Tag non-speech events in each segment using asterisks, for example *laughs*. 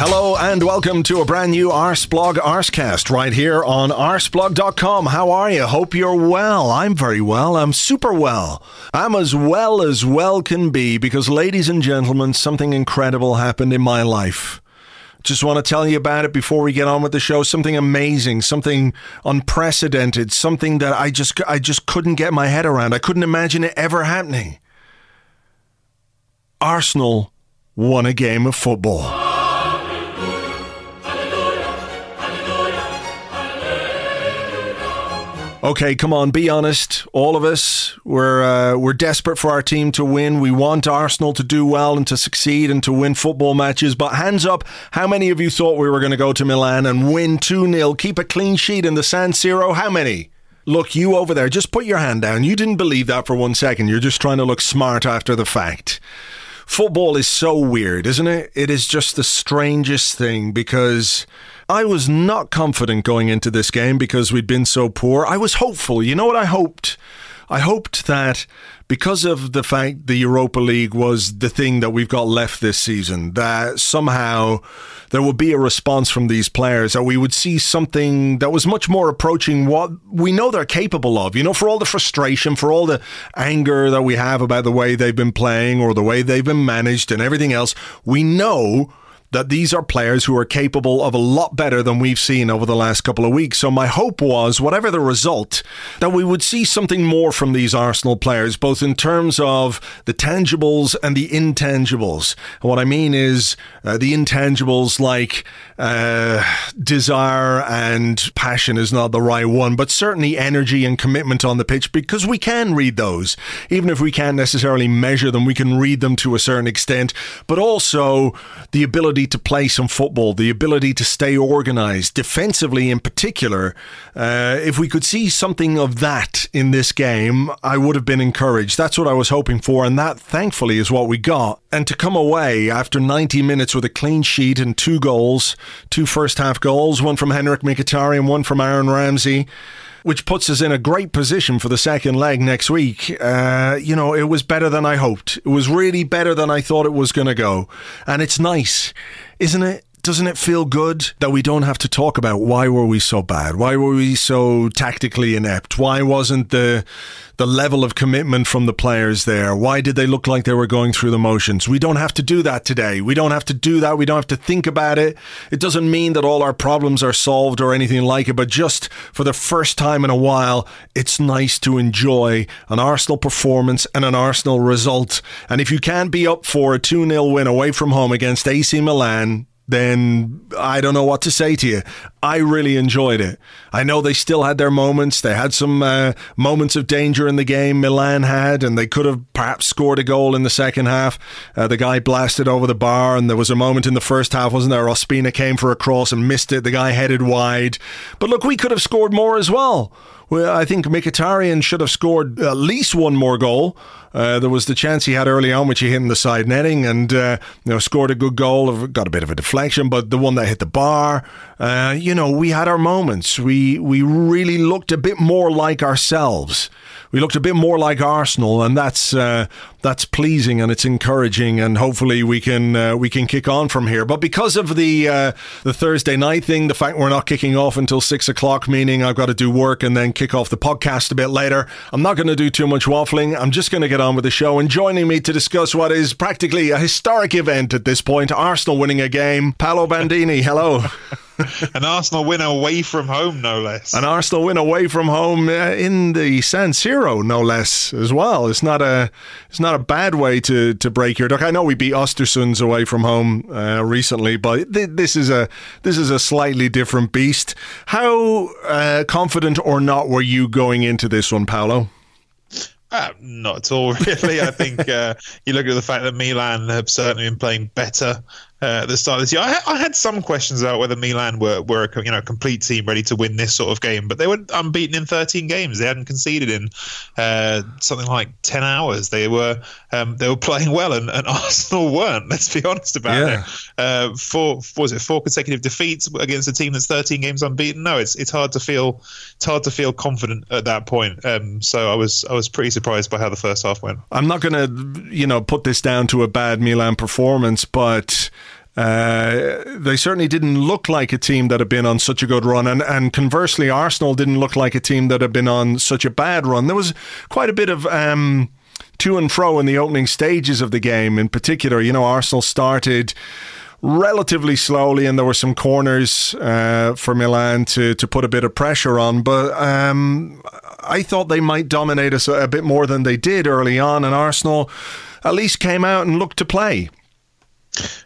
Hello and welcome to a brand new Arseblog Arsecast right here on arseblog.com. How are you? Hope you're well. I'm very well. I'm super well. I'm as well as well can be because, ladies and gentlemen, something incredible happened in my life. Just want to tell you about it before we get on with the show. Something amazing, something unprecedented, something that I just I just couldn't get my head around. I couldn't imagine it ever happening. Arsenal won a game of football. Okay, come on, be honest. All of us, we're uh, we're desperate for our team to win. We want Arsenal to do well and to succeed and to win football matches. But hands up, how many of you thought we were going to go to Milan and win 2 0, keep a clean sheet in the San Siro? How many? Look, you over there, just put your hand down. You didn't believe that for one second. You're just trying to look smart after the fact. Football is so weird, isn't it? It is just the strangest thing because I was not confident going into this game because we'd been so poor. I was hopeful. You know what I hoped? I hoped that because of the fact the Europa League was the thing that we've got left this season, that somehow there would be a response from these players, that we would see something that was much more approaching what we know they're capable of. You know, for all the frustration, for all the anger that we have about the way they've been playing or the way they've been managed and everything else, we know that these are players who are capable of a lot better than we've seen over the last couple of weeks. So my hope was, whatever the result, that we would see something more from these Arsenal players, both in terms of the tangibles and the intangibles. And what I mean is uh, the intangibles like uh, desire and passion is not the right one, but certainly energy and commitment on the pitch because we can read those. Even if we can't necessarily measure them, we can read them to a certain extent, but also the ability ability to play some football, the ability to stay organised, defensively in particular. Uh, if we could see something of that in this game, I would have been encouraged. That's what I was hoping for, and that thankfully is what we got. And to come away after 90 minutes with a clean sheet and two goals, two first half goals, one from Henrik Mkhitaryan and one from Aaron Ramsey which puts us in a great position for the second leg next week. Uh, you know, it was better than I hoped. It was really better than I thought it was going to go. And it's nice, isn't it? Doesn't it feel good that we don't have to talk about why were we so bad? Why were we so tactically inept? Why wasn't the the level of commitment from the players there? Why did they look like they were going through the motions? We don't have to do that today. We don't have to do that. We don't have to think about it. It doesn't mean that all our problems are solved or anything like it, but just for the first time in a while, it's nice to enjoy an Arsenal performance and an Arsenal result. And if you can't be up for a 2 0 win away from home against AC Milan, then I don't know what to say to you. I really enjoyed it. I know they still had their moments. They had some uh, moments of danger in the game, Milan had, and they could have perhaps scored a goal in the second half. Uh, the guy blasted over the bar, and there was a moment in the first half, wasn't there? Ospina came for a cross and missed it. The guy headed wide. But look, we could have scored more as well. Well, I think Mkhitaryan should have scored at least one more goal. Uh, there was the chance he had early on, which he hit in the side netting, and uh, you know scored a good goal. Got a bit of a deflection, but the one that hit the bar, uh, you know, we had our moments. We we really looked a bit more like ourselves. We looked a bit more like Arsenal, and that's uh, that's pleasing and it's encouraging, and hopefully we can uh, we can kick on from here. But because of the uh, the Thursday night thing, the fact we're not kicking off until six o'clock, meaning I've got to do work and then kick off the podcast a bit later. I'm not going to do too much waffling. I'm just going to get on with the show. And joining me to discuss what is practically a historic event at this point, Arsenal winning a game, Paolo Bandini. Hello. *laughs* *laughs* An Arsenal win away from home, no less. An Arsenal win away from home uh, in the San Siro, no less, as well. It's not a it's not a bad way to, to break your duck. I know we beat Östersunds away from home uh, recently, but th- this is a this is a slightly different beast. How uh, confident or not were you going into this one, Paolo? Uh, not at all, *laughs* really. I think uh, you look at the fact that Milan have certainly been playing better uh, at the start of this year. I, I, had some questions about whether Milan were, were a you know complete team ready to win this sort of game, but they were unbeaten in 13 games. They hadn't conceded in uh, something like 10 hours. They were um, they were playing well, and, and, *laughs* Arsenal weren't. Let's be honest about yeah. it. Uh, four was it four consecutive defeats against a team that's 13 games unbeaten? No, it's it's hard to feel it's hard to feel confident at that point. Um, so I was I was pretty surprised by how the first half went. I'm not going to you know put this down to a bad Milan performance, but uh, they certainly didn't look like a team that had been on such a good run, and, and conversely, Arsenal didn't look like a team that had been on such a bad run. There was quite a bit of um, to and fro in the opening stages of the game. In particular, you know, Arsenal started relatively slowly, and there were some corners uh, for Milan to to put a bit of pressure on. But um, I thought they might dominate us a, a bit more than they did early on, and Arsenal at least came out and looked to play.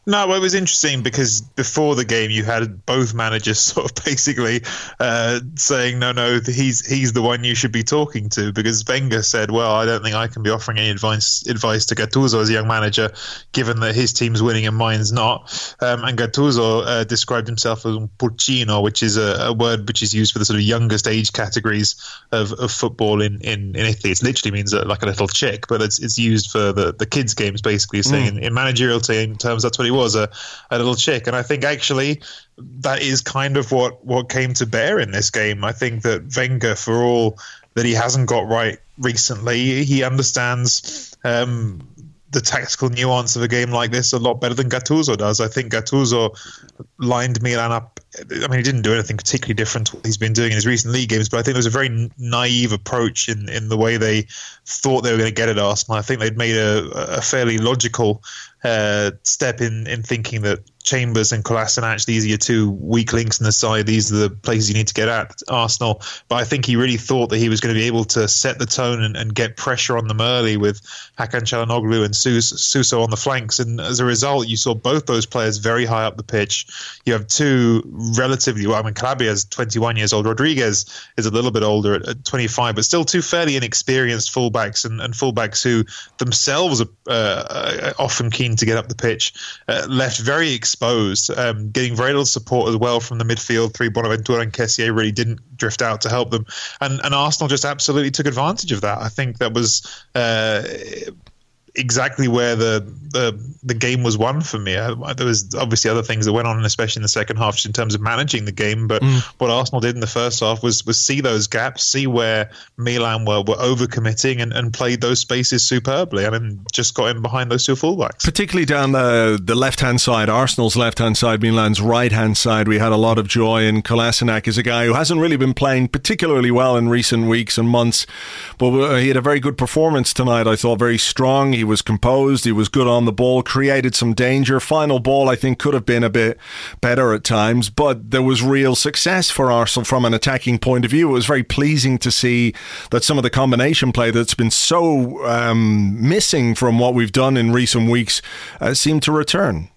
No, it was interesting because before the game, you had both managers *laughs* sort of basically uh, saying, "No, no, he's he's the one you should be talking to." Because Wenger said, "Well, I don't think I can be offering any advice advice to Gattuso as a young manager, given that his team's winning and mine's not." Um, and Gattuso uh, described himself as un pulcino, which is a, a, word which is used for the sort of youngest age categories of, of football in, in, in Italy. It literally means uh, like a little chick, but it's it's used for the, the kids' games, basically, saying mm. in, in managerial team that's what he was a, a little chick. And I think actually that is kind of what, what came to bear in this game. I think that Wenger, for all that he hasn't got right recently, he understands um, the tactical nuance of a game like this a lot better than Gattuso does. I think Gattuso lined Milan up. I mean, he didn't do anything particularly different to what he's been doing in his recent league games, but I think there was a very naive approach in, in the way they thought they were going to get at Arsenal. I think they'd made a, a fairly logical uh, step in, in thinking that Chambers and Kolasinac, these are your two weak links in the side. These are the places you need to get at Arsenal. But I think he really thought that he was going to be able to set the tone and, and get pressure on them early with Hakan Calhanoglu and Suso on the flanks. And as a result, you saw both those players very high up the pitch. You have two relatively, well, I mean, Calabria is 21 years old. Rodriguez is a little bit older at, at 25, but still two fairly inexperienced fullbacks and, and fullbacks who themselves are uh, often keen to get up the pitch, uh, left very exposed, um, getting very little support as well from the midfield. Three Bonaventura and Kessié really didn't drift out to help them, and and Arsenal just absolutely took advantage of that. I think that was. Uh, exactly where the, the the game was won for me. I, there was obviously other things that went on, especially in the second half, just in terms of managing the game. But mm. what Arsenal did in the first half was was see those gaps, see where Milan were were overcommitting, and, and played those spaces superbly, and then just got in behind those two fullbacks. Particularly down the the left hand side, Arsenal's left hand side, Milan's right hand side, we had a lot of joy. And Kolasinac is a guy who hasn't really been playing particularly well in recent weeks and months, but uh, he had a very good performance tonight. I thought very strong. He he was composed. He was good on the ball, created some danger. Final ball, I think, could have been a bit better at times, but there was real success for Arsenal from an attacking point of view. It was very pleasing to see that some of the combination play that's been so um, missing from what we've done in recent weeks uh, seemed to return.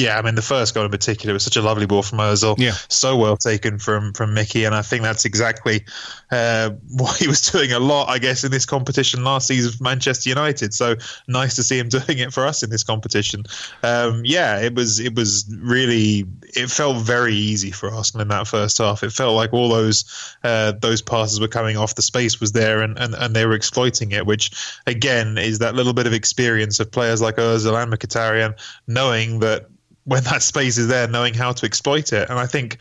Yeah, I mean the first goal in particular was such a lovely ball from Özil. Yeah, so well taken from from Mickey, and I think that's exactly uh, *laughs* what he was doing a lot, I guess, in this competition last season for Manchester United. So nice to see him *laughs* doing it for us in this competition. Um, yeah, it was it was really it felt very easy for Arsenal in that first half. It felt like all those uh, those passes were coming off, the space was there, and, and and they were exploiting it. Which again is that little bit of experience of players like Özil and Mkhitaryan knowing that when that space is there, knowing how to exploit it. And I think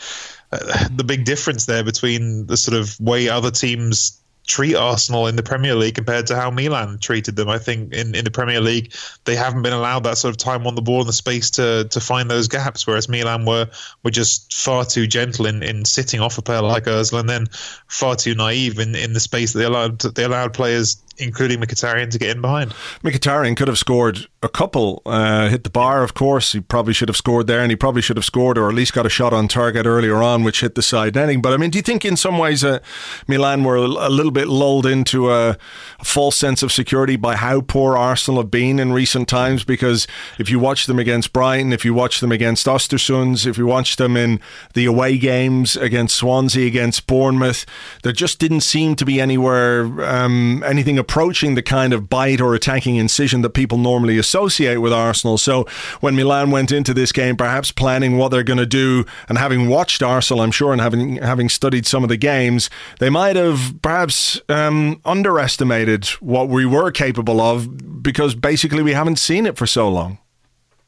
uh, the big difference there between the sort of way other teams treat Arsenal in the Premier League compared to how Milan treated them. I think in, in the Premier League they haven't been allowed that sort of time on the ball and the space to to find those gaps, whereas Milan were were just far too gentle in, in sitting off a player like Özil and then far too naive in, in the space that they allowed they allowed players including Mkhitaryan to get in behind. Mkhitaryan could have scored a couple, uh, hit the bar, of course. He probably should have scored there, and he probably should have scored or at least got a shot on target earlier on, which hit the side netting. But I mean, do you think in some ways uh, Milan were a little bit lulled into a, false sense of security by how poor Arsenal have been in recent times? Because if you watch them against Brighton, if you watch them against Ostersunds, if you watch them in the away games against Swansea, against Bournemouth, there just didn't seem to be anywhere um, anything approaching the kind of bite or attacking incision that people normally associate with Arsenal. So when Milan went into this game, perhaps planning what they're going to do, and having watched Arsenal, I'm sure, and having having studied some of the games, they might have perhaps um, underestimated what we were capable of because basically we haven't seen it for so long.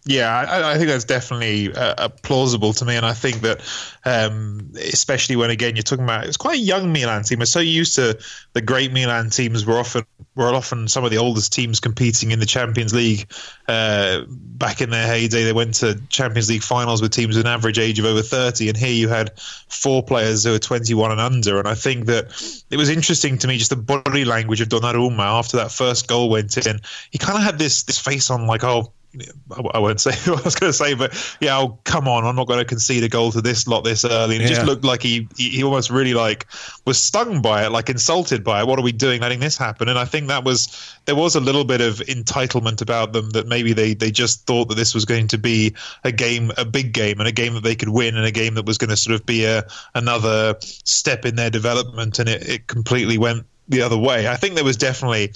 Yeah, I, I, think that's definitely uh, plausible to me, and I think that, um, especially when again you're talking about, it's quite a young Milan team. We're so used to the great Milan teams. Were often were often some of the oldest teams competing in the Champions League. Uh, back in their heyday, they went to Champions League finals with teams with an average age of over 30, and here you had four players who were 21 and under. And I think that it was interesting to me just the body language of Donnarumma after that first goal went in. He kind of had this this face on like, oh I won't say *laughs* what I was going to say, but yeah, oh, come on, I'm not going to concede a goal to this lot this early. And it yeah. just looked like he, he almost really like was stung by it, like insulted by it. What are we doing, letting this happen? And I think that was there was a little bit of entitlement about them that maybe they they just thought that this was going to be a game, a big game, and a game that they could win, and a game that was going to sort of be a another step in their development, and it, it completely went the other way. I think there was definitely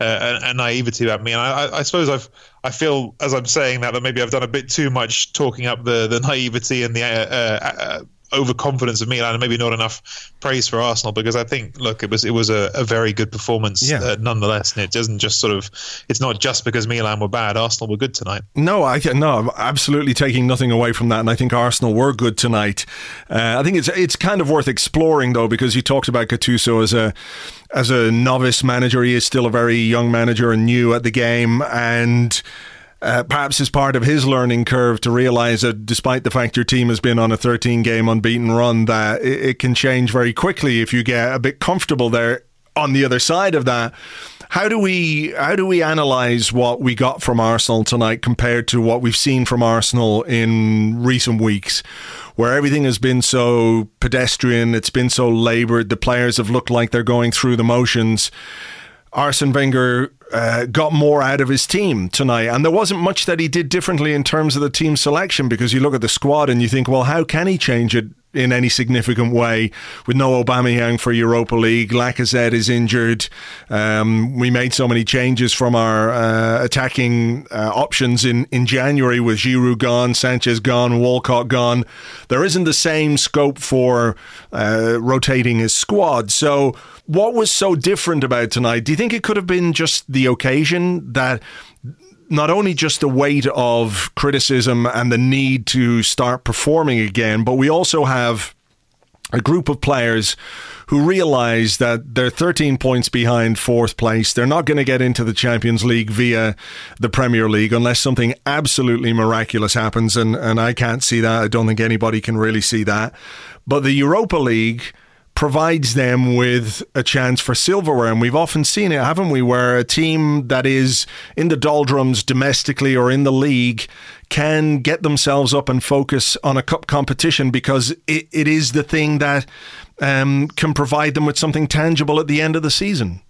uh, a, a, naivety about me, and I, I, suppose I've I feel as I'm saying that that maybe I've done a bit too much talking up the the naivety and the uh, uh, uh overconfidence of Milan and maybe not enough praise for Arsenal because I think look it was it was a, a very good performance yeah. uh, nonetheless and it doesn't just sort of it's not just because Milan were bad Arsenal were good tonight. No I no I'm absolutely taking nothing away from that and I think Arsenal were good tonight. Uh, I think it's it's kind of worth exploring though because you talked about Gattuso as a as a novice manager. He is still a very young manager and new at the game and uh, perhaps as part of his learning curve to realize that despite the fact your team has been on a 13 game unbeaten run, that it, it can change very quickly if you get a bit comfortable there on the other side of that. How do we how do we analyze what we got from Arsenal tonight compared to what we've seen from Arsenal in recent weeks, where everything has been so pedestrian, it's been so laboured, the players have looked like they're going through the motions. Arsene Wenger uh, got more out of his team tonight. And there wasn't much that he did differently in terms of the team selection because you look at the squad and you think, well, how can he change it in any significant way with no Aubameyang for Europa League. Lacazette is injured. Um, we made so many changes from our uh, attacking uh, options in, in January with Giroud gone, Sanchez gone, Walcott gone. There isn't the same scope for uh, rotating his squad. So what was so different about tonight? Do you think it could have been just the occasion that not only just the weight of criticism and the need to start performing again, but we also have a group of players who realize that they're 13 points behind fourth place. They're not going to get into the Champions League via the Premier League unless something absolutely miraculous happens. And, and I can't see that. I don't think anybody can really see that. But the Europa League provides them with a chance for silverware. And we've often seen it, haven't we, where a team that is in the doldrums domestically or in the league can get themselves up and focus on a cup competition because it, it is the thing that um, can provide them with something tangible at the end of the season.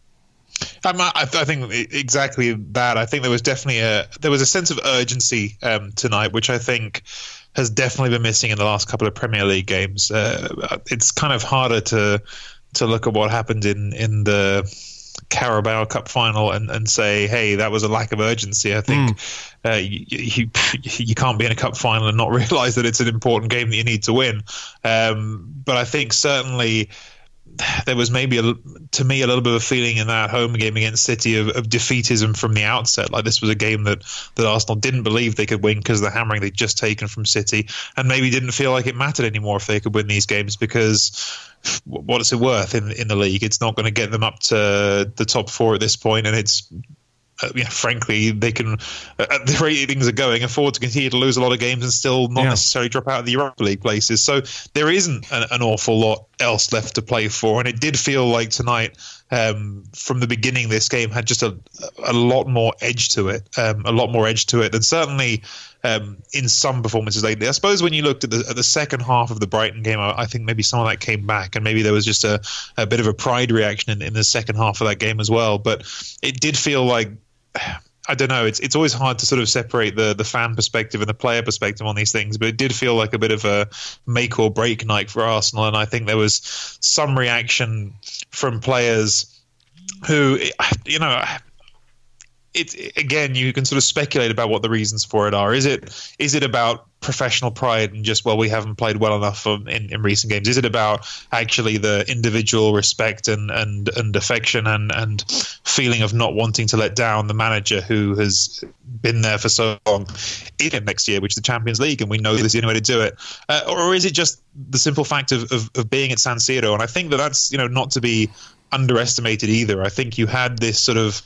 I, I, think exactly that. I think there was definitely a there was a sense of urgency um, tonight, which I think has definitely been missing in the last couple of Premier League games. Uh, it's kind of harder to to look at what happened in in the Carabao Cup final and, and say, hey, that was a lack of urgency. I think mm. uh, you, you, *laughs* you can't be in a cup final and not *laughs* realize that it's an important game that you need to win. Um, but I think certainly there was maybe a, to me a little bit of a feeling in that home game against City of, of, defeatism from the outset. Like this was a game that that Arsenal didn't believe they could win because of the hammering they'd just taken from City, and maybe didn't feel like it mattered anymore if they could win these games because what is it worth in in the league? It's not going to get them up to the top four at this point, and it's uh, you know, frankly, they can, uh, at the rate things are going, afford to continue to lose a lot of games and still not yeah. necessarily drop out of the Europa League places. So there isn't an, an, awful lot else left to play for. And it did feel like tonight, um, from the beginning, this game had just a, a lot more edge to it, um, a lot more edge to it than certainly um, in some performances lately. I suppose when you looked at the, at the second half of the Brighton game, I, I, think maybe some of that came back, and maybe there was just a, a bit of a pride reaction in, in the second half of that game as well. But it did feel like I don't know. It's it's always hard to sort of separate the the fan perspective and the player perspective on these things, but it did feel like a bit of a make or break night for Arsenal, and I think there was some reaction from players who, you know, it again you can sort of speculate about what the reasons for it are is it is it about professional pride and just well we haven't played well enough in, in recent games. Is it about actually the individual respect and and and affection and and feeling of not wanting to let down the manager who has been there for so long in next year which is the champions league and we know this is the only way to do it? Uh, or is it just the simple fact of, of, of being at san siro? And i think that that's you know not to be underestimated either. I think you had this sort of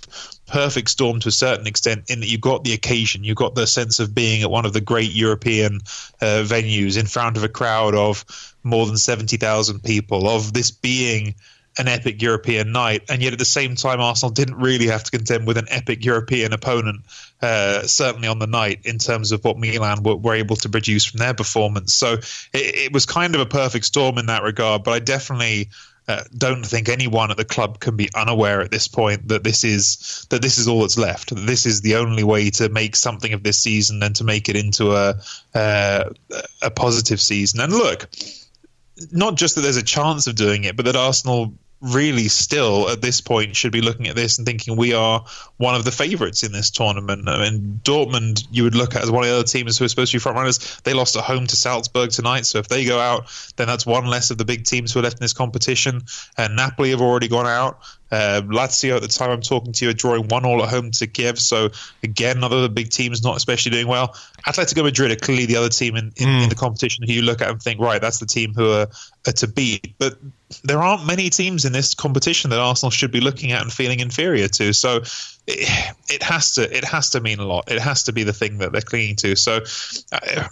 perfect storm to a certain extent in that you got the occasion, you got the sense of being at one of the great European uh, venues in front of a crowd of more than 70,000 people, of this being an epic European night, and yet at the same time, Arsenal didn't really have to contend with an epic European opponent, uh, certainly on the night, in terms of what Milan were, were able to produce from their performance. So it, it was kind of a perfect storm in that regard, but I definitely uh, don't think anyone at the club can be unaware at this point that this is that this is all that's left. This is the only way to make something of this season and to make it into a uh, a positive season. And look, not just that there's a chance of doing it, but that Arsenal really still at this point should be looking at this and thinking we are one of the favourites in this tournament. I mean, Dortmund you would look at as one of the other teams who are supposed to be front runners. They lost at home to Salzburg tonight, so if they go out, then that's one less of the big teams who are left in this competition. And Napoli have already gone out. Uh, Lazio at the time I'm talking to you are drawing one all at home to Kiev. So again, another big teams not especially doing well. Atletico Madrid are clearly the other team in, in, mm. in, hmm. the competition who you look at and think, right, that's the team who are, are to beat. But there aren't many teams in this competition that Arsenal should be looking at and feeling inferior to. So it, it has to it has to mean a lot. It has to be the thing that they're clinging to. So. Uh,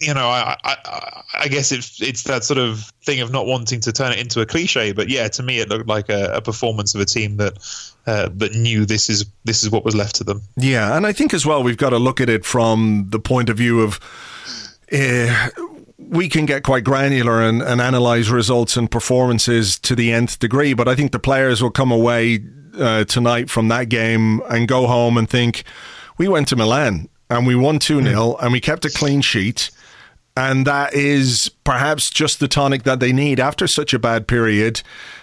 you know, I, I, I guess it's it's that sort of thing of not wanting to turn it into a cliche, but yeah, to me it looked like a, a performance of a team that uh, that knew this is this is what was left to them. Yeah, and I think as well we've got to look at it from the point of view of. Uh, we can get quite granular and, and analyze results and performances to the nth degree, but I think the players will come away uh, tonight from that game and go home and think, we went to Milan and we won 2 0 and we kept a clean sheet and that is perhaps just the tonic that they need after such a bad period.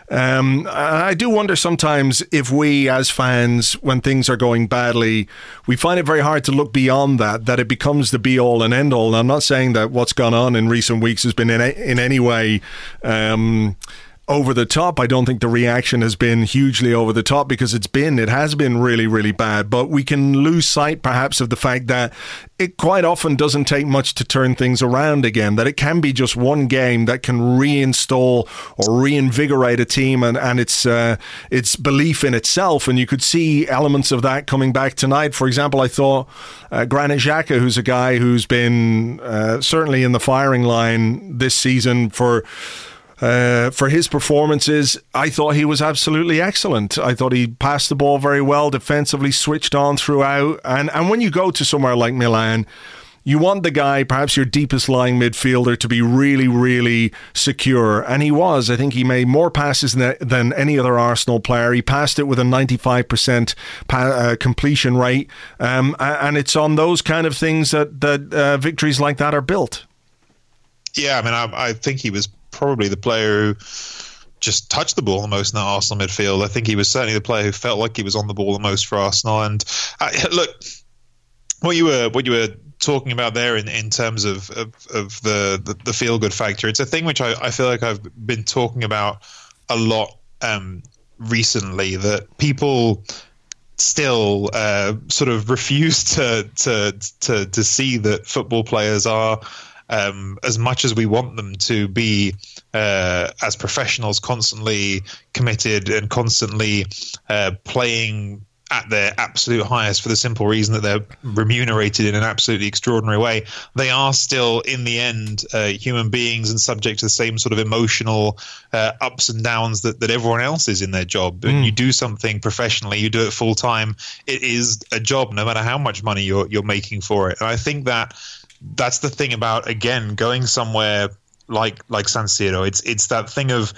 Um, I do wonder sometimes if we, as fans, when things are going badly, we find it very hard to look beyond that, that it becomes the be all and end all. And I'm not saying that what's gone on in recent weeks has been in, a, in any way. Um, over the top. I don't think the reaction has been hugely over the top because it's been, it has been really, really bad. But we can lose sight perhaps of the fact that it quite often doesn't take much to turn things around again, that it can be just one game that can reinstall or reinvigorate a team and, and its, uh, its belief in itself. And you could see elements of that coming back tonight. For example, I thought uh, Granit Xhaka, who's a guy who's been uh, certainly in the firing line this season for uh, for his performances, I thought he was absolutely excellent. I thought he passed the ball very well, defensively switched on throughout. And, and when you go to somewhere like Milan, you want the guy, perhaps your deepest lying midfielder, to be really, really secure. And he was. I think he made more passes than, than any other Arsenal player. He passed it with a 95% pa- uh, completion rate. Um, and it's on those kind of things that, that uh, victories like that are built. Yeah, I mean, I, I think he was probably the player who just touched the ball the most in that Arsenal midfield. I think he was certainly the player who felt like he was on the ball the most for Arsenal. And uh, look, what you were what you were talking about there in, in terms of, of, of the, the, the feel good factor, it's a thing which I, I feel like I've been talking about a lot um, recently that people still uh, sort of *laughs* refuse to, to to to see that football players are um, as much as we want them to be uh, as professionals, constantly committed and constantly uh, playing at their absolute highest for the simple reason that they're remunerated in an absolutely extraordinary way. They are still, in the end, uh, human beings and subject to the same sort of emotional uh, ups and downs that, that everyone else is in their job. And mm. you do something professionally, you do it full time. It is a job, no matter how much money you're you're making for it. And I think that that's the thing about again going somewhere like like San Siro. It's it's that thing of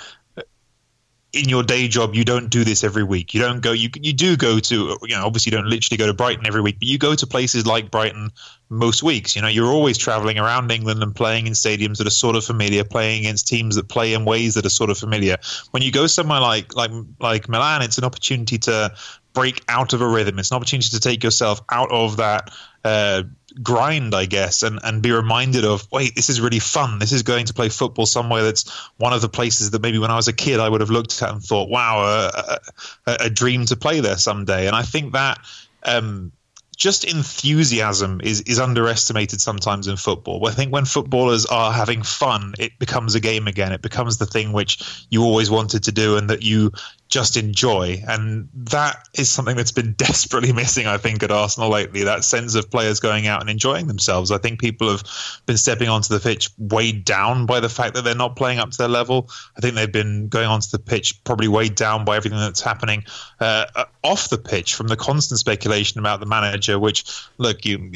in your day job you don't do this every week. You don't go you you do go to you know obviously you don't literally go to Brighton every week but you go to places like Brighton most weeks. You know you're always traveling around England and playing in stadiums that are sort of familiar playing against teams that play in ways that are sort of familiar. When you go somewhere like like like Milan it's an opportunity to break out of a rhythm. It's an opportunity to take yourself out of that uh, grind, I guess, and, and be reminded of, wait, this is really fun. This is going to play football somewhere that's one of the places that maybe when I was a kid I would have looked at and thought, wow, a, a, a dream to play there someday. And I think that um, just enthusiasm is, is underestimated sometimes in football. I think when footballers are having fun, it becomes a game again. It becomes the thing which you always wanted to do and that you just enjoy. And that is something that's been *laughs* desperately missing, I think, at Arsenal lately. That sense of players going out and enjoying themselves. I think people have been stepping onto the pitch weighed down by the fact that they're not playing up to their level. I think they've been going onto the pitch probably weighed down by everything that's happening uh, off the pitch from the constant speculation about the manager, which, look, you,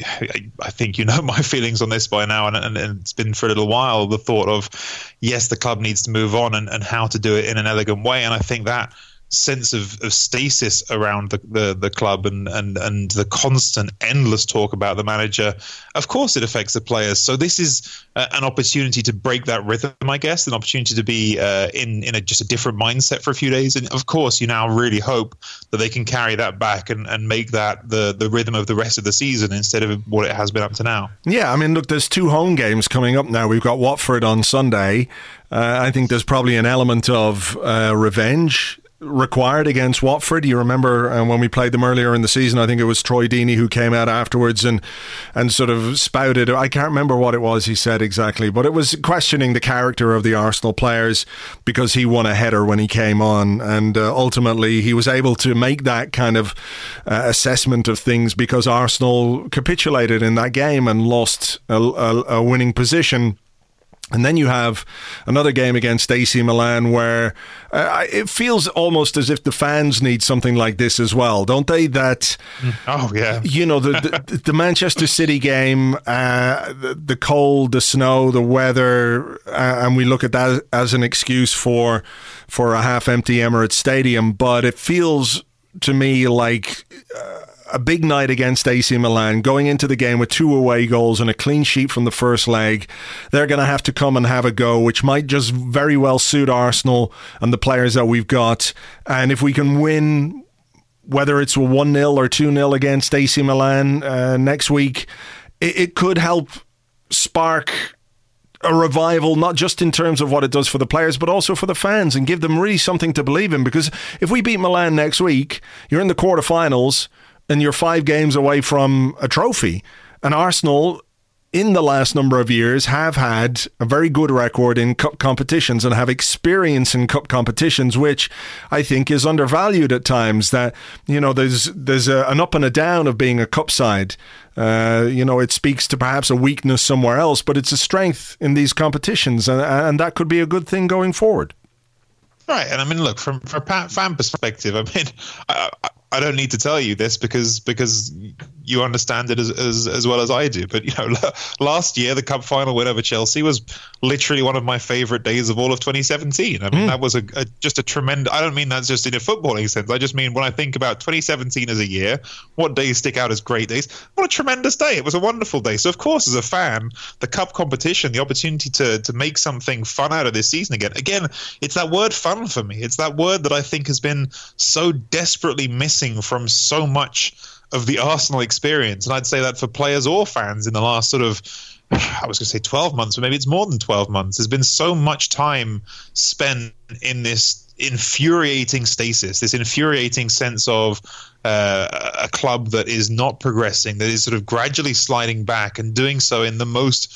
I think you know *laughs* my feelings on this by now, and, and, and it's been for a little while the thought of, yes, the club needs to move on and, and how to do it in an elegant way. And I think that sense of, of stasis around the, the, the, club and, and, and the constant, endless talk about the manager, of course it affects the players. So this is uh, an opportunity to break that rhythm, I guess, an opportunity to be uh, in, in a, just a different mindset for a few days. And of course, you now really hope that they can carry that back and, and make that the, the rhythm of the rest of the season instead of what it has been up to now. Yeah, I mean, look, there's two home games coming up now. We've got Watford on Sunday. Uh, I think there's probably an element of uh, revenge required against Watford. You remember um, when we played them earlier in the season? I think it was Troy Deeney who came out afterwards and and sort of spouted. I can't remember what it was he said exactly, but it was questioning the character of the Arsenal players because he won a header when he came on, and uh, ultimately he was able to make that kind of uh, assessment of things because Arsenal capitulated in that game and lost a, a, a winning position and then you have another game against AC Milan where uh, it feels almost as if the fans need something like this as well, don't they? That mm. oh yeah, you know the the, the Manchester City game, uh, the, the, cold, the snow, the weather, uh, and we look at that as an excuse for for a half empty Emirates Stadium, but it feels to me like. A big night against AC Milan, going into the game with two away goals and a clean sheet from the first leg. They're going to have to come and have a go, which might just very well suit Arsenal and the players that we've got. And if we can win, whether it's a 1 0 or 2 0 against AC Milan uh, next week, it, it could help spark a revival, not just in terms of what it does for the players, but also for the fans and give them really something to believe in. Because if we beat Milan next week, you're in the quarterfinals and you're five games away from a trophy. And Arsenal, in the last number of years, have had a very good record in cup competitions and have experience in cup competitions, which I think is undervalued at times. That you know, there's there's a, an up and a down of being a cup side. Uh, you know, it speaks to perhaps a weakness somewhere else, but it's a strength in these competitions, and, and that could be a good thing going forward. Right, and I mean, look from from a fan perspective. I mean, *laughs* I, don't need to tell you this because because you understand it as, as, as well as I do. But you know, *laughs* last year the cup final win over Chelsea was literally one of my favorite days of all of 2017. I mean, mm. that was a, a, just a tremendous. I don't mean that just in a footballing sense. I just mean when I think about 2017 as a year, what days stick out as great days? What a tremendous day! It was a wonderful day. So of course, as a fan, the cup competition, the opportunity to to make something fun out of this season again. Again, it's that word "fun" for me. It's that word that I think has been so desperately missing from so much of the Arsenal experience, and I'd say that for players or fans in the last sort of I was going to say 12 months, but maybe it's more than 12 months. There's been so much time spent in this infuriating stasis, this infuriating sense of uh, a club that is not progressing, that is sort of gradually sliding back and doing so in the most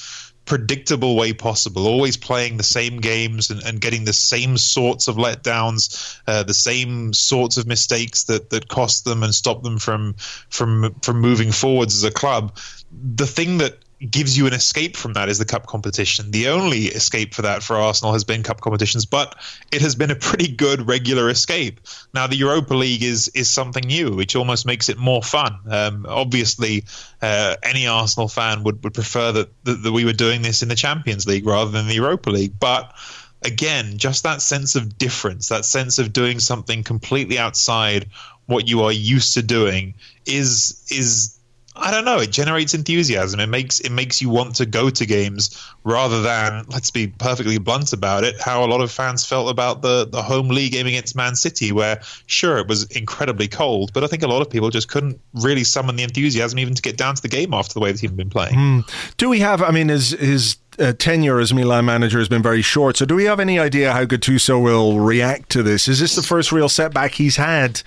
predictable way possible, always playing the same games and, and getting the same sorts of letdowns, uh, the same sorts of mistakes that, that cost them and stop them from from from moving forwards as a club. The thing that gives you an escape from that is the cup competition. The only escape for that for Arsenal has been cup competitions, but it has been a pretty good regular escape. Now the Europa League is is something new, which almost makes it more fun. Um, obviously, uh, any Arsenal fan would, would prefer that, that that we were doing this in the Champions League rather than the Europa League, but again, just that sense of difference, that sense of doing something completely outside what you are used to doing is is I don't know. It generates enthusiasm. It makes it makes you want to go to games rather than let's be perfectly blunt about it. How a lot of fans felt about the the home league game against Man City, where sure it was incredibly cold, but I think a lot of people just couldn't really summon the enthusiasm even to get down to the game after the way the team had been playing. Mm. Do we have? I mean, his his uh, tenure as Milan manager has been very short. So, do we have any idea how Gattuso will react to this? Is this the first real setback he's had?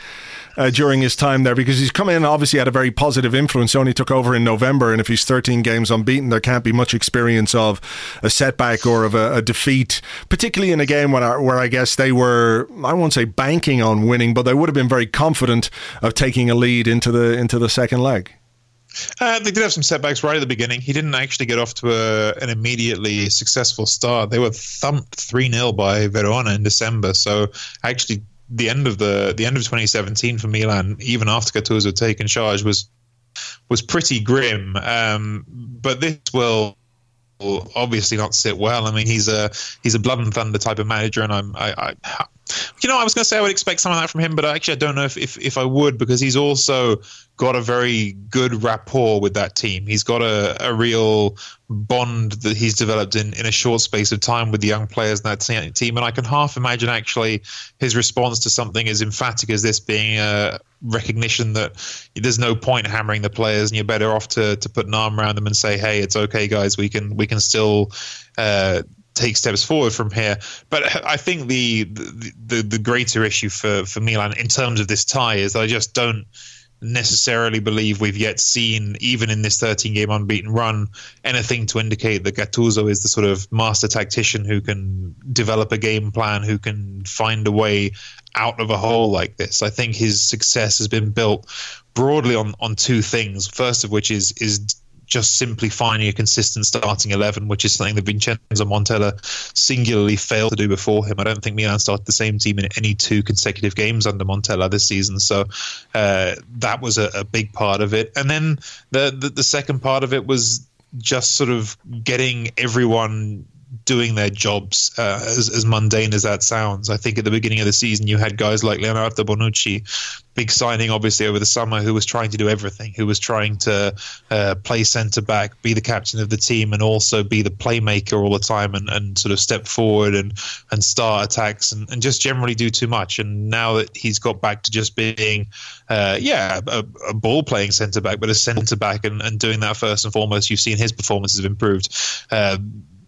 Uh, during his time there because he's come in obviously had a very positive influence. He only took over in November, and if he's 13 games unbeaten, there can't be much experience of a setback or of a, a defeat, particularly in a game when I, where I guess they were I won't say banking on winning, but they would have been very confident of taking a lead into the into the second leg. Uh, they did have some setbacks right at the beginning. He didn't actually get off to a, an immediately successful start. They were thumped 3 0 by Verona in December. So actually the end of the the end of 2017 for Milan, even after Gattuso had taken charge, was was pretty grim. Um, but this will obviously not sit well. I mean, he's a he's a blood and thunder type of manager, and I'm I, I you know I was going to say I would expect some of that from him, but actually I don't know if, if if I would because he's also got a very good rapport with that team. He's got a, a real bond that he's developed in, in a short space of time with the young players in that team. And I can half imagine actually his response to something as emphatic as this being a recognition that there's no point hammering the players and you're better off to, to put an arm around them and say, hey, it's okay, guys, we can we can still. Uh, take steps forward from here. But I think the, the the, the greater issue for, for Milan in terms of this tie is I just don't necessarily believe we've yet seen, even in this 13 game unbeaten run, anything to indicate that Gattuso is the sort of master tactician who can develop a game plan, who can find a way out of a hole like this. I think his success has been built broadly on, on two things. First of which is is just simply finding a consistent starting 11, which is something that Vincenzo Montella singularly failed to do before him. I don't think Milan started the same team in any two consecutive games under Montella this season. So uh, that was a, a, big part of it. And then the, the, the second part of it was just sort of getting everyone doing their jobs, uh, as, as mundane as that sounds. I think at the beginning of the season, you had guys like Leonardo Bonucci, big signing obviously over the summer, who was trying to do everything, who was trying to uh, play centre back, be the captain of the team, and also be the playmaker all the time and, and sort of step forward and, and start attacks and, and just generally do too much. And now that he's got back to just being, uh, yeah, a, a ball playing centre back, but a centre back and, and doing that first and foremost, you've seen his performances have improved. Uh,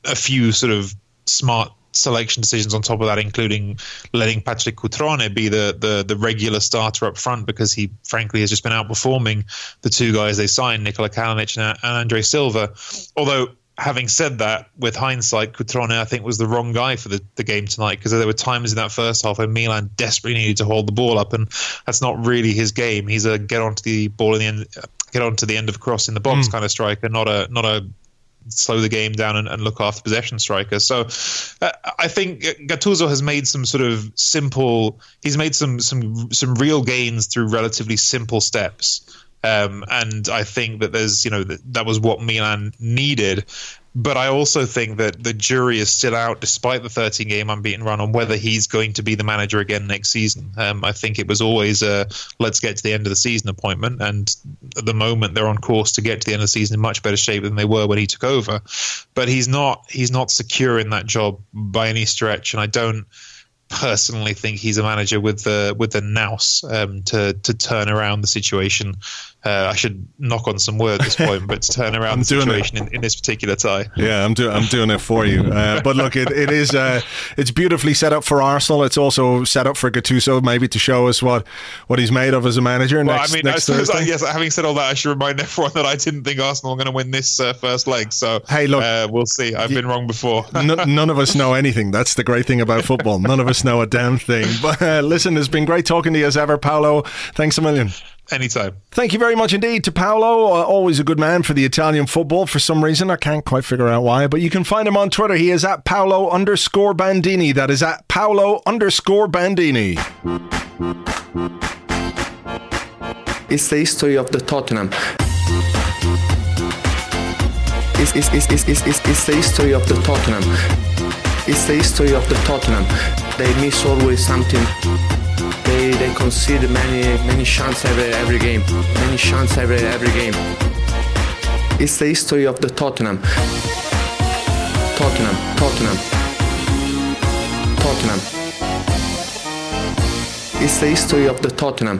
a few sort of smart selection decisions on top of that, including letting Patrick Cutrone be the, the, the regular starter up front because he frankly has just been outperforming the two guys they signed, Nikola Kalinic and, and Andre Silva. Although having said that, with hindsight, Cutrone I think was the wrong guy for the, the game tonight because there were times in that first half when Milan desperately needed to hold the ball up, and that's not really his game. He's a get onto the ball in the end, get onto the end of cross in the box mm. kind of striker, not a not a slow the game down and, and look after possession strikers. So uh, I think Gattuso has made some sort of simple. He's made some some some real gains through relatively simple steps. Um, and I think that there's, you know, that, that was what Milan needed. But I also think that the jury is still out, despite the 13 game unbeaten run, on whether he's going to be the manager again next season. Um, I think it was always a let's get to the end of the season appointment. And at the moment, they're on course to get to the end of the season in much better shape than they were when he took over. But he's not he's not secure in that job by any stretch. And I don't personally think he's a manager with the with the nous um, to to turn around the situation. Uh, I should knock on some wood at this point, but to *laughs* turn around the situation in, in, this particular tie. Yeah, I'm doing I'm doing it for you. Uh, but look, it, it is uh, it's beautifully set up for Arsenal. It's also set up for Gattuso maybe to show us what what he's made of as a manager. Well, next, I mean, next I Thursday. yes. Having said all that, I should remind everyone that I didn't think Arsenal were going to win this uh, first leg. So hey, look, uh, we'll see. I've been wrong before. n- none of us know anything. That's the great thing about football. None of *laughs* us know a damn thing. *laughs* But uh, listen, it's been great talking to you as ever, Paolo. Thanks a million. Anytime. Thank you very much indeed to Paolo. Uh, always a good man for the Italian football for some reason. I can't quite figure out why, but you can find him on Twitter. He is at Paolo underscore Bandini. That is at Paolo underscore Bandini. It's the history of the Tottenham. It's, it's, it's, it's, it's, it's, it's the history of the Tottenham. It's the history of the Tottenham. They miss always something. They they concede many many chances every every game. Many chances every every game. It's the history of the Tottenham. Tottenham, Tottenham, Tottenham. It's the history of the Tottenham.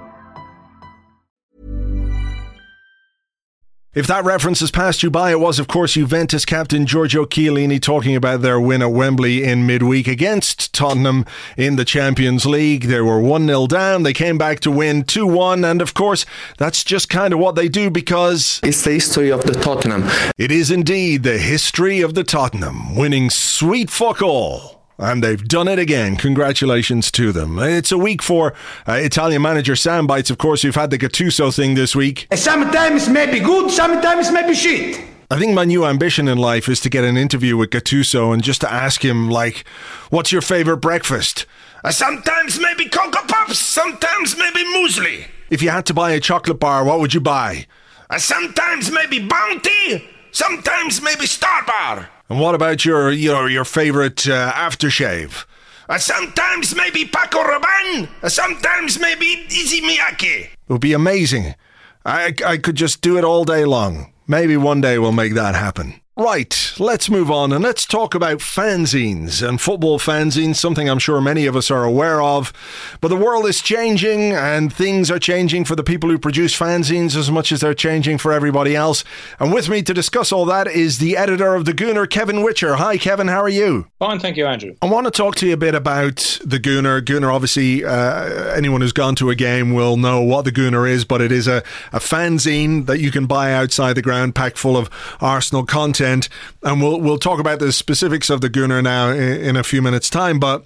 If that reference has passed you by, it was, of course, Juventus captain Giorgio Chiellini talking about their win at Wembley in midweek against Tottenham in the Champions League. They were 1 0 down. They came back to win 2 1. And, of course, that's just kind of what they do because. It's the history of the Tottenham. It is indeed the history of the Tottenham, winning sweet fuck all. And they've done it again. Congratulations to them. It's a week for uh, Italian manager Sam Bites. Of course, we've had the Gattuso thing this week. Sometimes maybe good, sometimes maybe shit. I think my new ambition in life is to get an interview with Gattuso and just to ask him, like, what's your favorite breakfast? Uh, sometimes maybe Cocoa Pops, sometimes maybe muesli. If you had to buy a chocolate bar, what would you buy? Uh, sometimes maybe Bounty, sometimes maybe Star Bar. And what about your your your favorite uh, aftershave? Uh, sometimes maybe Paco Rabanne, uh, sometimes maybe Issey Miyake. It would be amazing. I I could just do it all day long. Maybe one day we'll make that happen. Right, let's move on and let's talk about fanzines and football fanzines, something I'm sure many of us are aware of. But the world is changing and things are changing for the people who produce fanzines as much as they're changing for everybody else. And with me to discuss all that is the editor of The Gooner, Kevin Whitcher. Hi, Kevin, how are you? Fine, thank you, Andrew. I want to talk to you a bit about the Gooner. Gooner, obviously, uh, anyone who's gone to a game will know what the Gooner is, but it is a, a fanzine that you can buy outside the ground, packed full of Arsenal content. And we'll we'll talk about the specifics of the Gooner now in, in a few minutes' time. But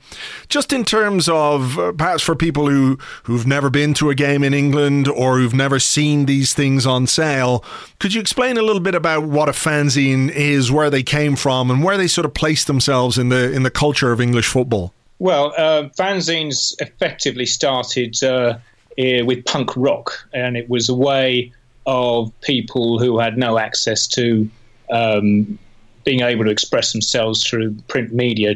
just in terms of uh, perhaps for people who who've never been to a game in England or who've never seen these things on sale, could you explain a little bit about what a fanzine is, where they came from, and where they sort of place themselves in the in the culture of English football? Well, uh, fanzines effectively started uh, with punk rock, and it was a way of people who had no access to um, being able to express themselves through print media,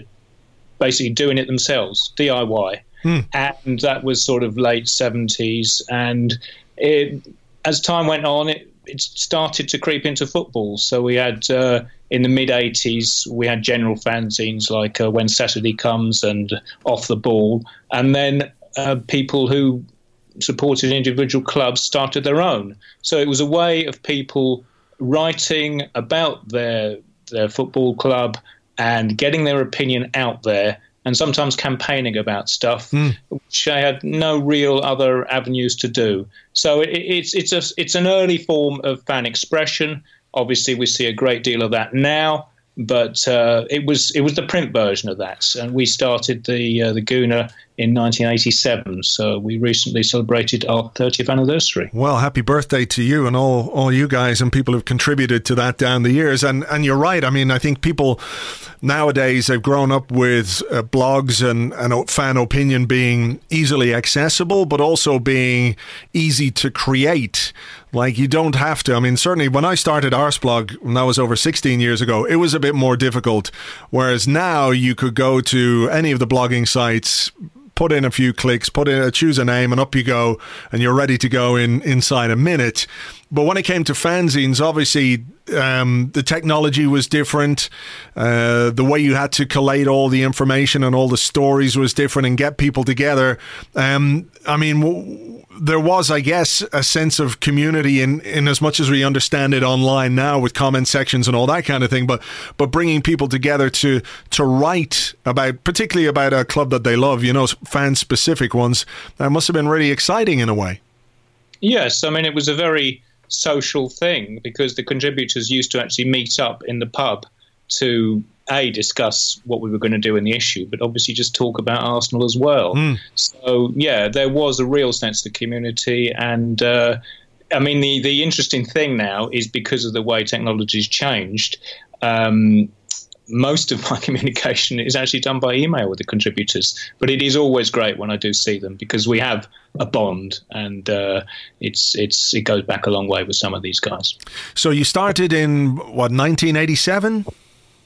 basically doing it themselves, DIY. Hmm. And that was sort of late 70s. And it, as time went on, it, it started to creep into football. So we had uh, in the mid '80s we had general fanzines like uh, When Saturday Comes and Off the Ball, and then uh, people who supported individual clubs started their own. So it was a way of people writing about their their football club and getting their opinion out there and sometimes campaigning about stuff mm. which I had no real other avenues to do. So it, it's it's a it's an early form of fan expression. Obviously, we see a great deal of that now, but uh, it was it was the print version of that, and we started the uh, the Gooner in 1987. So we recently celebrated our 30th anniversary. Well, happy birthday to you and all, all you guys and people who've contributed to that down the years. And and you're right. I mean, I think people nowadays have grown up with uh, blogs and, and fan opinion being easily accessible, but also being easy to create. Like you don't have to. I mean, certainly when I started Arseblog, and that was over 16 years ago, it was a bit more difficult. Whereas now you could go to any of the blogging sites, put in a few clicks, put in a, choose a name, and up you go, and you're ready to go in inside a minute. But when it came to fanzines, obviously um, the technology was different. Uh, the way you had to collate all the information and all the stories was different, and get people together. Um, I mean. W- there was, I guess, a sense of community in, in as much as we understand it online now with comment sections and all that kind of thing. But but bringing people together to to write about, particularly about a club that they love, you know, fan specific ones, that must have been really exciting in a way. Yes, I mean it was a very social thing because the contributors used to actually meet up in the pub to a discuss what we were going to do in the issue, but obviously just talk about Arsenal as well. Mm. So yeah, there was a real sense of community, and uh, I mean the the interesting thing now is because of the way technology's changed. Um, most of my *laughs* communication is actually done by email with the contributors, but it is always great when I do see them because we have a bond, and uh, it's it's it goes back a long way with some of these guys. So you started in what 1987.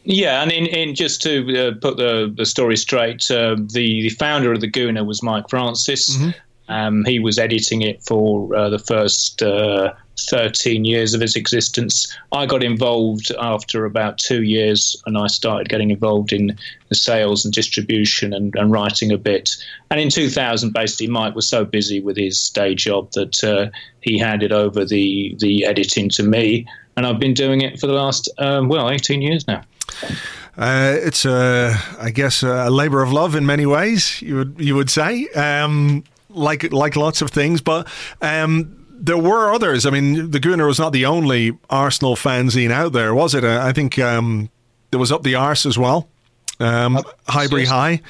Yeah, and in, in just to uh, put the, the story straight, uh, the, the founder of the Gooner was Mike Francis. Mm-hmm. Um, he was editing it for uh, the first uh, 13 years of its existence. I got involved after about two years, and I started getting involved in the sales and distribution and, and writing a bit. And in 2000, basically, Mike was so busy with his day job that uh, he handed over the, the editing to me. And I've been doing it for the last, um, well, 18 years now. Uh, it's a, I guess, a labour of love in many ways. You would you would say, um, like like lots of things, but. Um, there were others. I mean, the Gooner was not the only Arsenal fanzine out there, was it? I think um, there was Up the Arse as well. Um, Highbury High.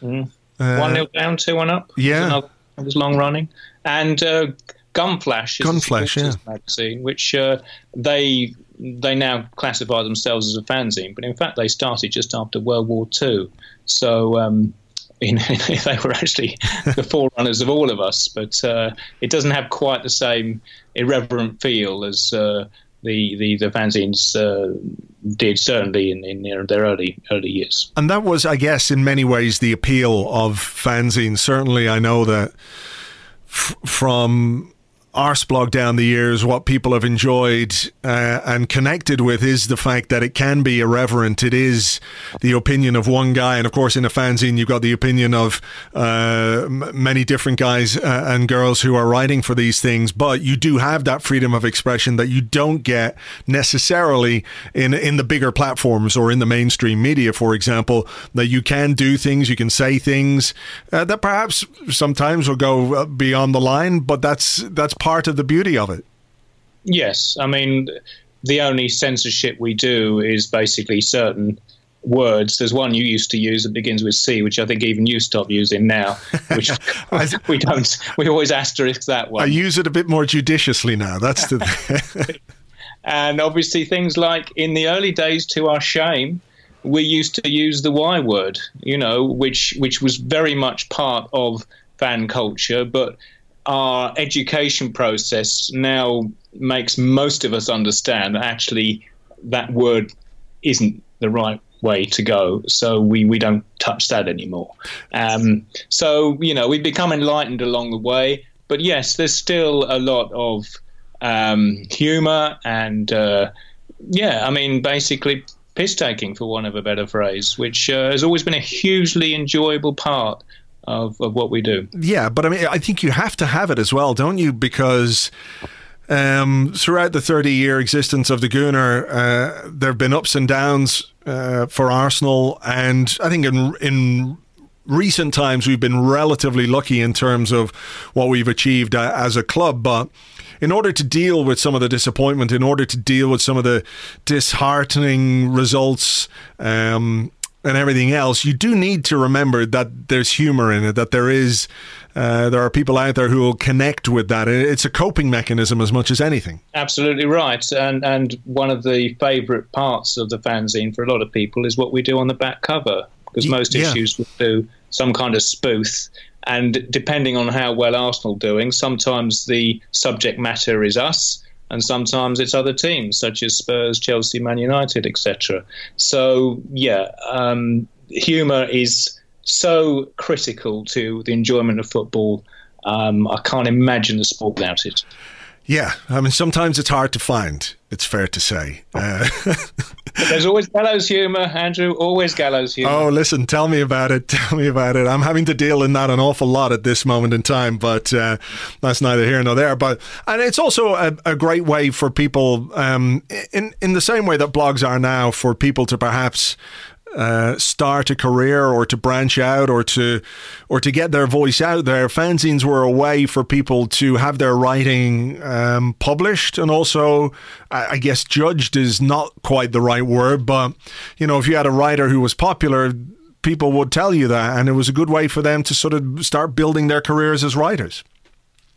Mm. Uh, one nil down, two one up. Yeah, it was long running, and uh, Gunflash is Gunflash, yeah. magazine, which uh, they they now classify themselves as a fanzine, but in fact they started just after World War II. So um, you know, *laughs* they were actually *laughs* the forerunners of all of us, but uh, it doesn't have quite the same irreverent feel as uh, the, the, the fanzines uh, did, certainly in, in their, their early early years. And that was, I guess, in many ways the appeal of fanzines. Certainly, I know that f- from Arseblog down the years, what people have enjoyed uh, and connected with is the fact that it can be irreverent. It is the opinion of one guy, and of course, in a fanzine, you've got the opinion of uh, many different guys uh, and girls who are writing for these things. But you do have that freedom of expression that you don't get necessarily in in the bigger platforms or in the mainstream media, for example. That you can do things, you can say things uh, that perhaps sometimes will go uh, beyond the line, but that's that's part of the beauty of it. Yes, I mean the only censorship we do is basically certain words. There's one you used to use that begins with C, which I think even you stop using now. Which *laughs* *laughs* we don't. We always asterisk that one. I use it a bit more judiciously now. That's the. *laughs* and obviously, things like in the early days, to our shame, we used to use the Y word. You know, which which was very much part of fan culture, but our education process now makes most of us understand that actually that word isn't the right way to go. So we, we don't touch that anymore. Um, so, you know, we've become enlightened along the way. But yes, there's still a lot of um, humour, and uh, yeah, I mean, basically piss taking, for want of a better phrase, which uh, has always been a hugely enjoyable part of, of what we do. Yeah, but I mean, I think you have to have it as well, don't you? Because. Um, throughout the 30 year existence of the Gooner, uh, there have been ups and downs uh, for Arsenal, and I think in in recent times we've been relatively lucky in terms of what we've achieved uh, as a club, but in order to deal with some of the disappointment, in order to deal with some of the disheartening results, um, and everything else, you do need to remember that there's humor in it, that there is, uh, there are people out there who will connect with that. It's a coping mechanism as much as anything. Absolutely right, and and one of the favourite parts of the fanzine for a lot of people is what we do on the back cover, because most yeah. issues will do some kind of spoof. And depending on how well Arsenal doing, sometimes the subject matter is us, and sometimes it's other teams such as Spurs, Chelsea, Man United, etc. So yeah, um, humour is so critical to the enjoyment of football. Um, I can't imagine the sport without it. Yeah, I mean, sometimes it's hard to find. It's fair to say. Uh, there's always gallows humour, Andrew. Always gallows humour. Oh, listen, tell me about it. *laughs* Tell me about it. I'm having to deal in that an awful lot at this moment in time, but uh, that's neither here nor there. But and it's also a, a great way for people, um, in in the same way that blogs are now, for people to perhaps uh, start a career or to branch out or to or to get their voice out there. Fanzines were a way for people to have their writing um, published and also, I, guess, judged is not quite the right word, but you know, if you had a writer who was popular. People would tell you that, and it was a good way for them to sort of start building their careers as writers.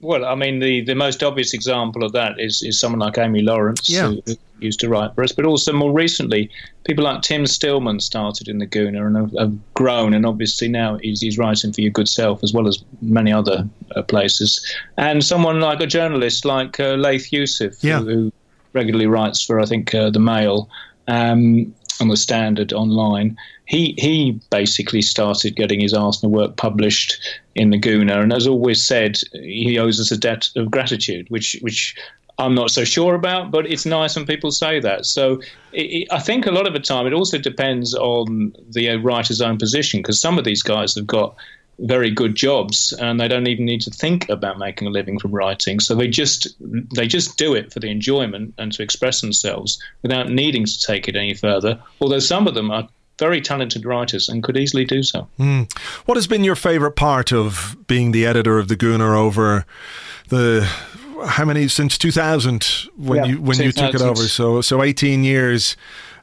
Well, I mean, the, the most obvious example of that is, is someone like Amy Lawrence, yeah. who, used to write for us, but also more recently, people like Tim Stillman started in the Gooner and have, have grown, and obviously now he's, he's, writing for Your Good Self as well as many other uh, places. And someone like a journalist like uh, Layth Yousif, yeah. who, who, regularly writes for, I think, uh, The Mail. Um, on the Standard online, he he basically started getting his Arsenal work published in the Gooner, and as always said, he owes us a debt of gratitude, which which I'm not so sure about, but it's nice when people say that. So it, it, I think a lot of the time it also depends on the writer's own position because some of these guys have got very good jobs and they don't even need to think about making a living from writing so they just they just do it for the enjoyment and to express themselves without needing to take it any further although some of them are very talented writers and could easily do so. Mm. What has been your favourite part of being the editor of the Gooner over the how many since 2000 when yeah, you when you took it over? So so 18 years.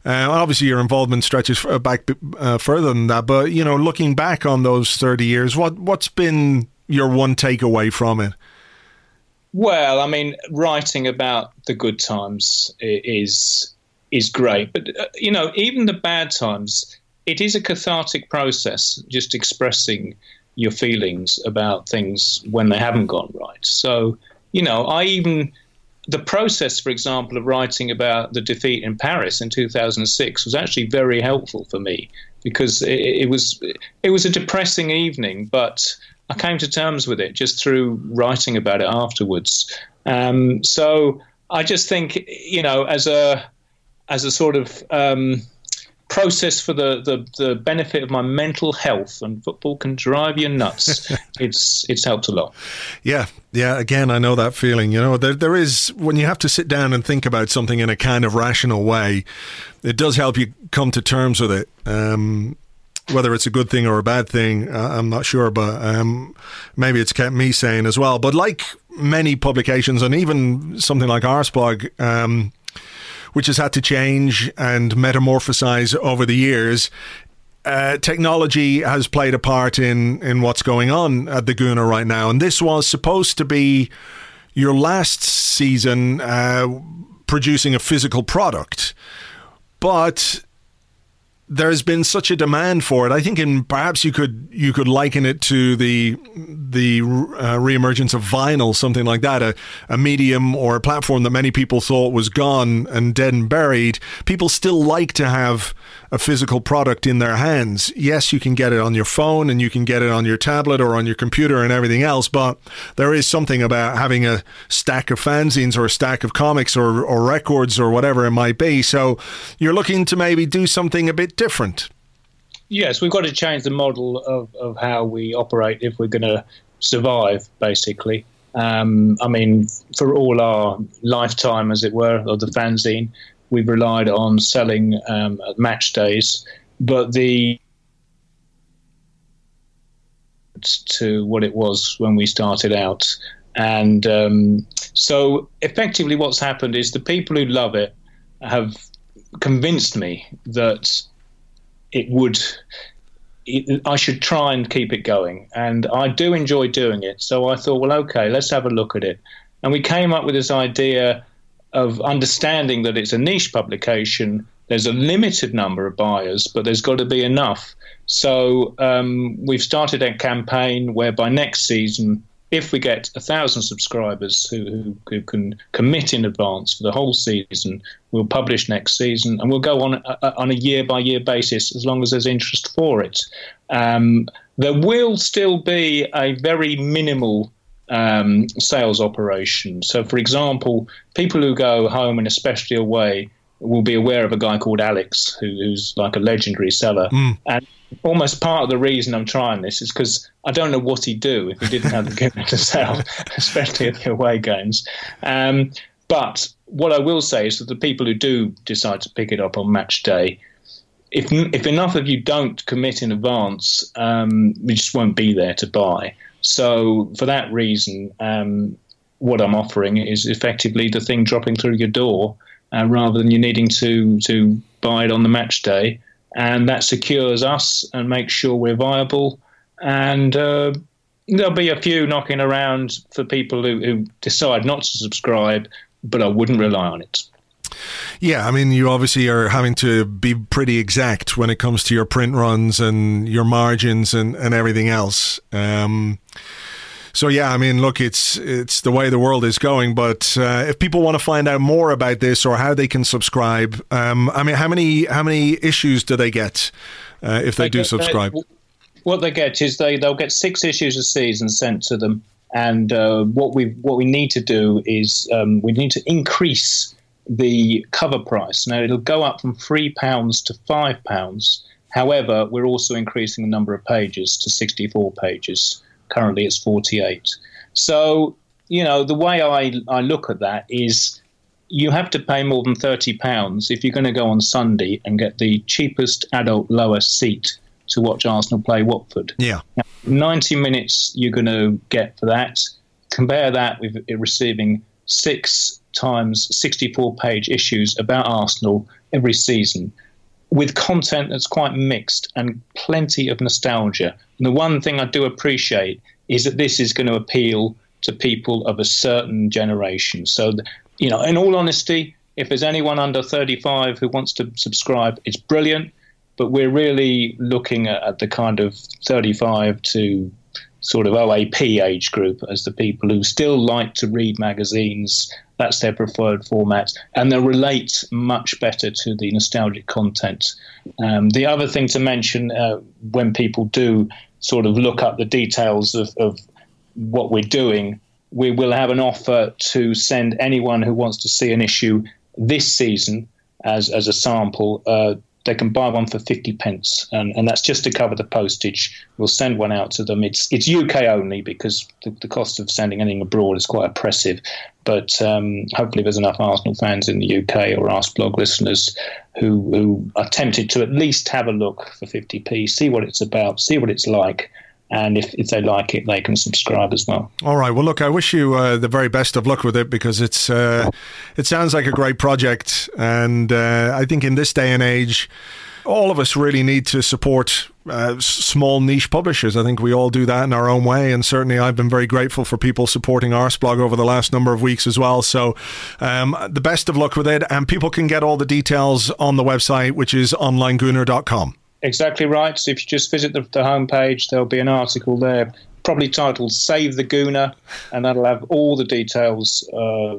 Uh, obviously, your involvement stretches back uh, further than that. But you know, looking back on those 30 years, what what's been your one takeaway from it? Well, I mean, writing about the good times is is great. But, uh, you know, even the bad times, it is a cathartic process, just expressing your feelings about things when they haven't gone right. So, you know, I even, the process, for example, of writing about the defeat in Paris in 2006 was actually very helpful for me because it, it was it was a depressing evening, but I came to terms with it just through writing about it afterwards. Um, so I just think, you know, as a as a sort of um, process for the, the, the benefit of my mental health, and football can drive you nuts. *laughs* it's it's helped a lot. Yeah, yeah. Again, I know that feeling. You know, there there is when you have to sit down and think about something in a kind of rational way. It does help you come to terms with it. Um, whether it's a good thing or a bad thing, uh, I'm not sure, but um, maybe it's kept me sane as well. But like many publications, and even something like Arseblog, um, which has had to change and metamorphosize over the years. Uh, technology has played a part in in what's going on at the Gooner right now, and this was supposed to be your last season uh, producing a physical product, but there's been such a demand for it. I think, in perhaps you could you could liken it to the the uh, reemergence of vinyl, something like that, a, a medium or a platform that many people thought was gone and dead and buried. People still like to have a physical product in their hands. Yes, you can get it on your phone and you can get it on your tablet or on your computer and everything else, but there is something about having a stack of fanzines or a stack of comics or, or records or whatever it might be. So you're looking to maybe do something a bit different. Yes, we've got to change the model of, of how we operate if we're going to survive, basically. Um, I mean, for all our lifetime, as it were, of the fanzine, we've relied on selling um, match days, but the to what it was when we started out. And um, so, effectively, what's happened is the people who love it have convinced me that it would. I should try and keep it going, and I do enjoy doing it. So I thought, well, okay, let's have a look at it. And we came up with this idea of understanding that it's a niche publication. There's a limited number of buyers, but there's got to be enough. So um, we've started a campaign whereby next season, if we get a thousand subscribers who, who, who, can commit in advance for the whole season, we'll publish next season, and we'll go on a, on a year by year basis as long as there's interest for it. Um, there will still be a very minimal um, sales operation. So, for example, people who go home and especially away will be aware of a guy called Alex, who, who's like a legendary seller. Mm. And almost part of the reason I'm trying this is because I don't know what he'd do if he didn't have the gift to sell, *laughs* especially at the away games. Um, but what I will say is that the people who do decide to pick it up on match day, if if enough of you don't commit in advance, um, we just won't be there to buy. So for that reason, um, what I'm offering is effectively the thing dropping through your door, uh, rather than you needing to to buy it on the match day, and that secures us and makes sure we're viable. And uh, there'll be a few knocking around for people who, who decide not to subscribe, but I wouldn't rely on it. Yeah, I mean, you obviously are having to be pretty exact when it comes to your print runs and your margins and, and everything else. Um, so yeah, I mean, look, it's it's the way the world is going. But uh, if people want to find out more about this or how they can subscribe, um, I mean, how many how many issues do they get uh, if they, they do get, subscribe? They, what they get is they they'll get six issues a season sent to them, and uh, what we what we need to do is um, we need to increase the cover price. Now it'll go up from three pounds to five pounds. However, we're also increasing the number of pages to 64 pages. Currently, it's 48. So, you know, the way I, I look at that is you have to pay more than £30 if you're going to go on Sunday and get the cheapest adult lower seat to watch Arsenal play Watford. Yeah. Now, 90 minutes you're going to get for that. Compare that with receiving six times 64 page issues about Arsenal every season with content that's quite mixed and plenty of nostalgia. And the one thing I do appreciate is that this is going to appeal to people of a certain generation. So, you know, in all honesty, if there's anyone under 35 who wants to subscribe, it's brilliant. But we're really looking at, at the kind of 35 to sort of OAP age group as the people who still like to read magazines. That's their preferred format, and they relate much better to the nostalgic content. Um, the other thing to mention uh, when people do sort of look up the details of, of what we're doing, we will have an offer to send anyone who wants to see an issue this season as, as a sample uh, they can buy one for 50 pence, and, and that's just to cover the postage. We'll send one out to them. It's it's UK only because the, the cost of sending anything abroad is quite oppressive. But um, hopefully, there's enough Arsenal fans in the UK or Arseblog listeners who, who are tempted to at least have a look for 50p, see what it's about, see what it's like, and if, if they like it, they can subscribe as well. All right. Well, look, I wish you uh, the very best of luck with it because it's uh, it sounds like a great project, and uh, I think in this day and age, all of us really need to support uh, small niche publishers. I think we all do that in our own way, and certainly I've been very grateful for people supporting Arseblog over the last number of weeks as well. So, um, the best of luck with it, and people can get all the details on the website, which is onlinegooner.com. Exactly right. So if you just visit the, the homepage, there'll be an article there, probably titled "Save the Gooner," and that'll have all the details uh,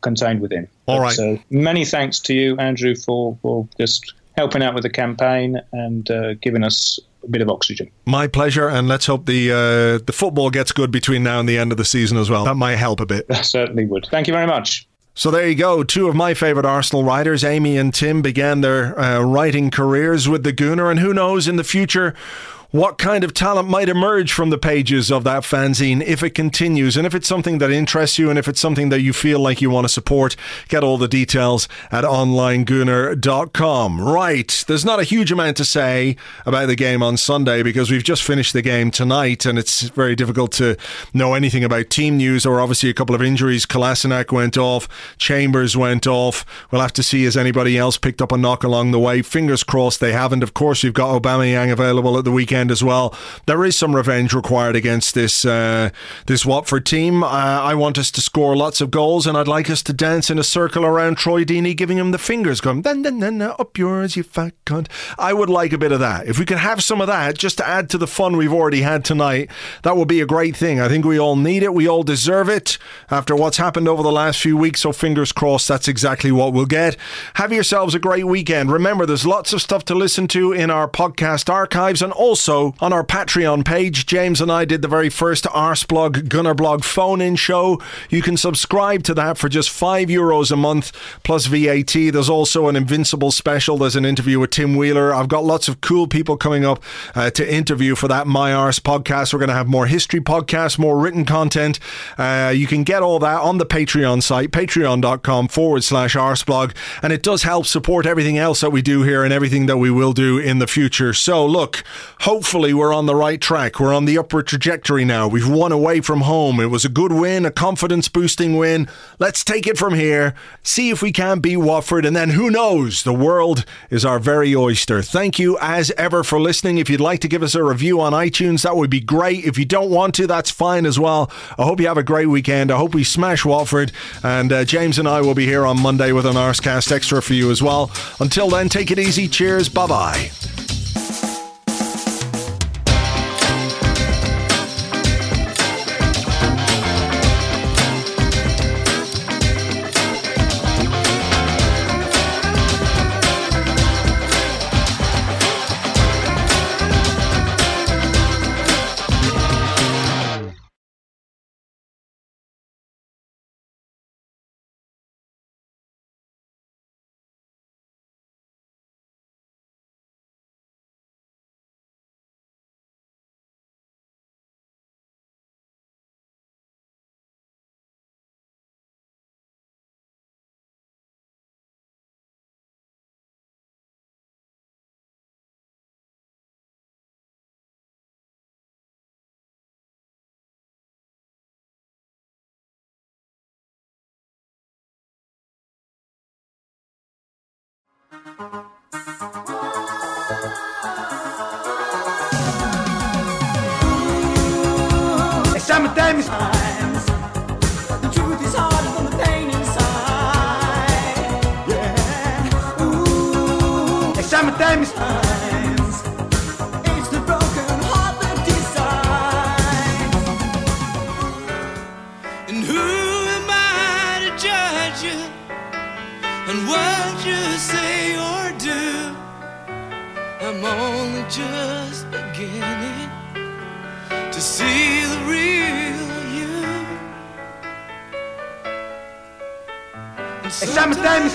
contained within. All right. So many thanks to you, Andrew, for for just helping out with the campaign and uh, giving us a bit of oxygen. My pleasure, and let's hope the uh, the football gets good between now and the end of the season as well. That might help a bit. That *laughs* certainly would. Thank you very much. So there you go. Two of my favourite Arsenal writers, Amy and Tim, began their uh, writing careers with the Gooner, and who knows in the future what kind of talent might emerge from the pages of that fanzine if it continues. And if it's something that interests you and if it's something that you feel like you want to support, get all the details at onlinegooner.com. Right. There's not a huge amount to say about the game on Sunday because we've just finished the game tonight and it's very difficult to know anything about team news or obviously a couple of injuries. Kolasinac went off, Chambers went off. We'll have to see has anybody else picked up a knock along the way. Fingers crossed they haven't. Of course, we've got Aubameyang available at the weekend weekend as well. There is some revenge required against this uh, this Watford team. Uh, I want us to score lots of goals, and I'd like us to dance in a circle around Troy Deeney, giving him the fingers, going then then then up yours, you fat cunt. I would like a bit of that. If we could have some of that, just to add to the fun we've already had tonight, that would be a great thing. I think we all need it. We all deserve it after what's happened over the last few weeks. So fingers crossed, that's exactly what we'll get. Have yourselves a great weekend. Remember, there's lots of stuff to listen to in our podcast archives, and also also on our Patreon page. James and I did the very first Arseblog Gunnerblog phone in show. You can subscribe to that for just five euros a month plus VAT. There's also an Invincible special. There's an interview with Tim Wheeler. I've got lots of cool people coming up uh, to interview for that My Arse podcast. We're going to have more history podcasts, more written content. Uh, you can get all that on the Patreon site, patreon.com forward slash arseblog. And it does help support everything else that we do here and everything that we will do in the future. So, look, hopefully hopefully we're on the right track. We're on the upward trajectory now. We've won away from home. It was a good win, a confidence boosting win. Let's take it from here, see if we can beat Watford, and then who knows? The world is our very oyster. Thank you as ever for listening. If you'd like to give us a review on iTunes, that would be great. If you don't want to, that's fine as well. I hope you have a great weekend. I hope we smash Watford, and uh, James and I will be here on Monday with an Arsecast Extra for you as well. Until then, take it easy. Cheers. Bye bye. Sometimes the And sometimes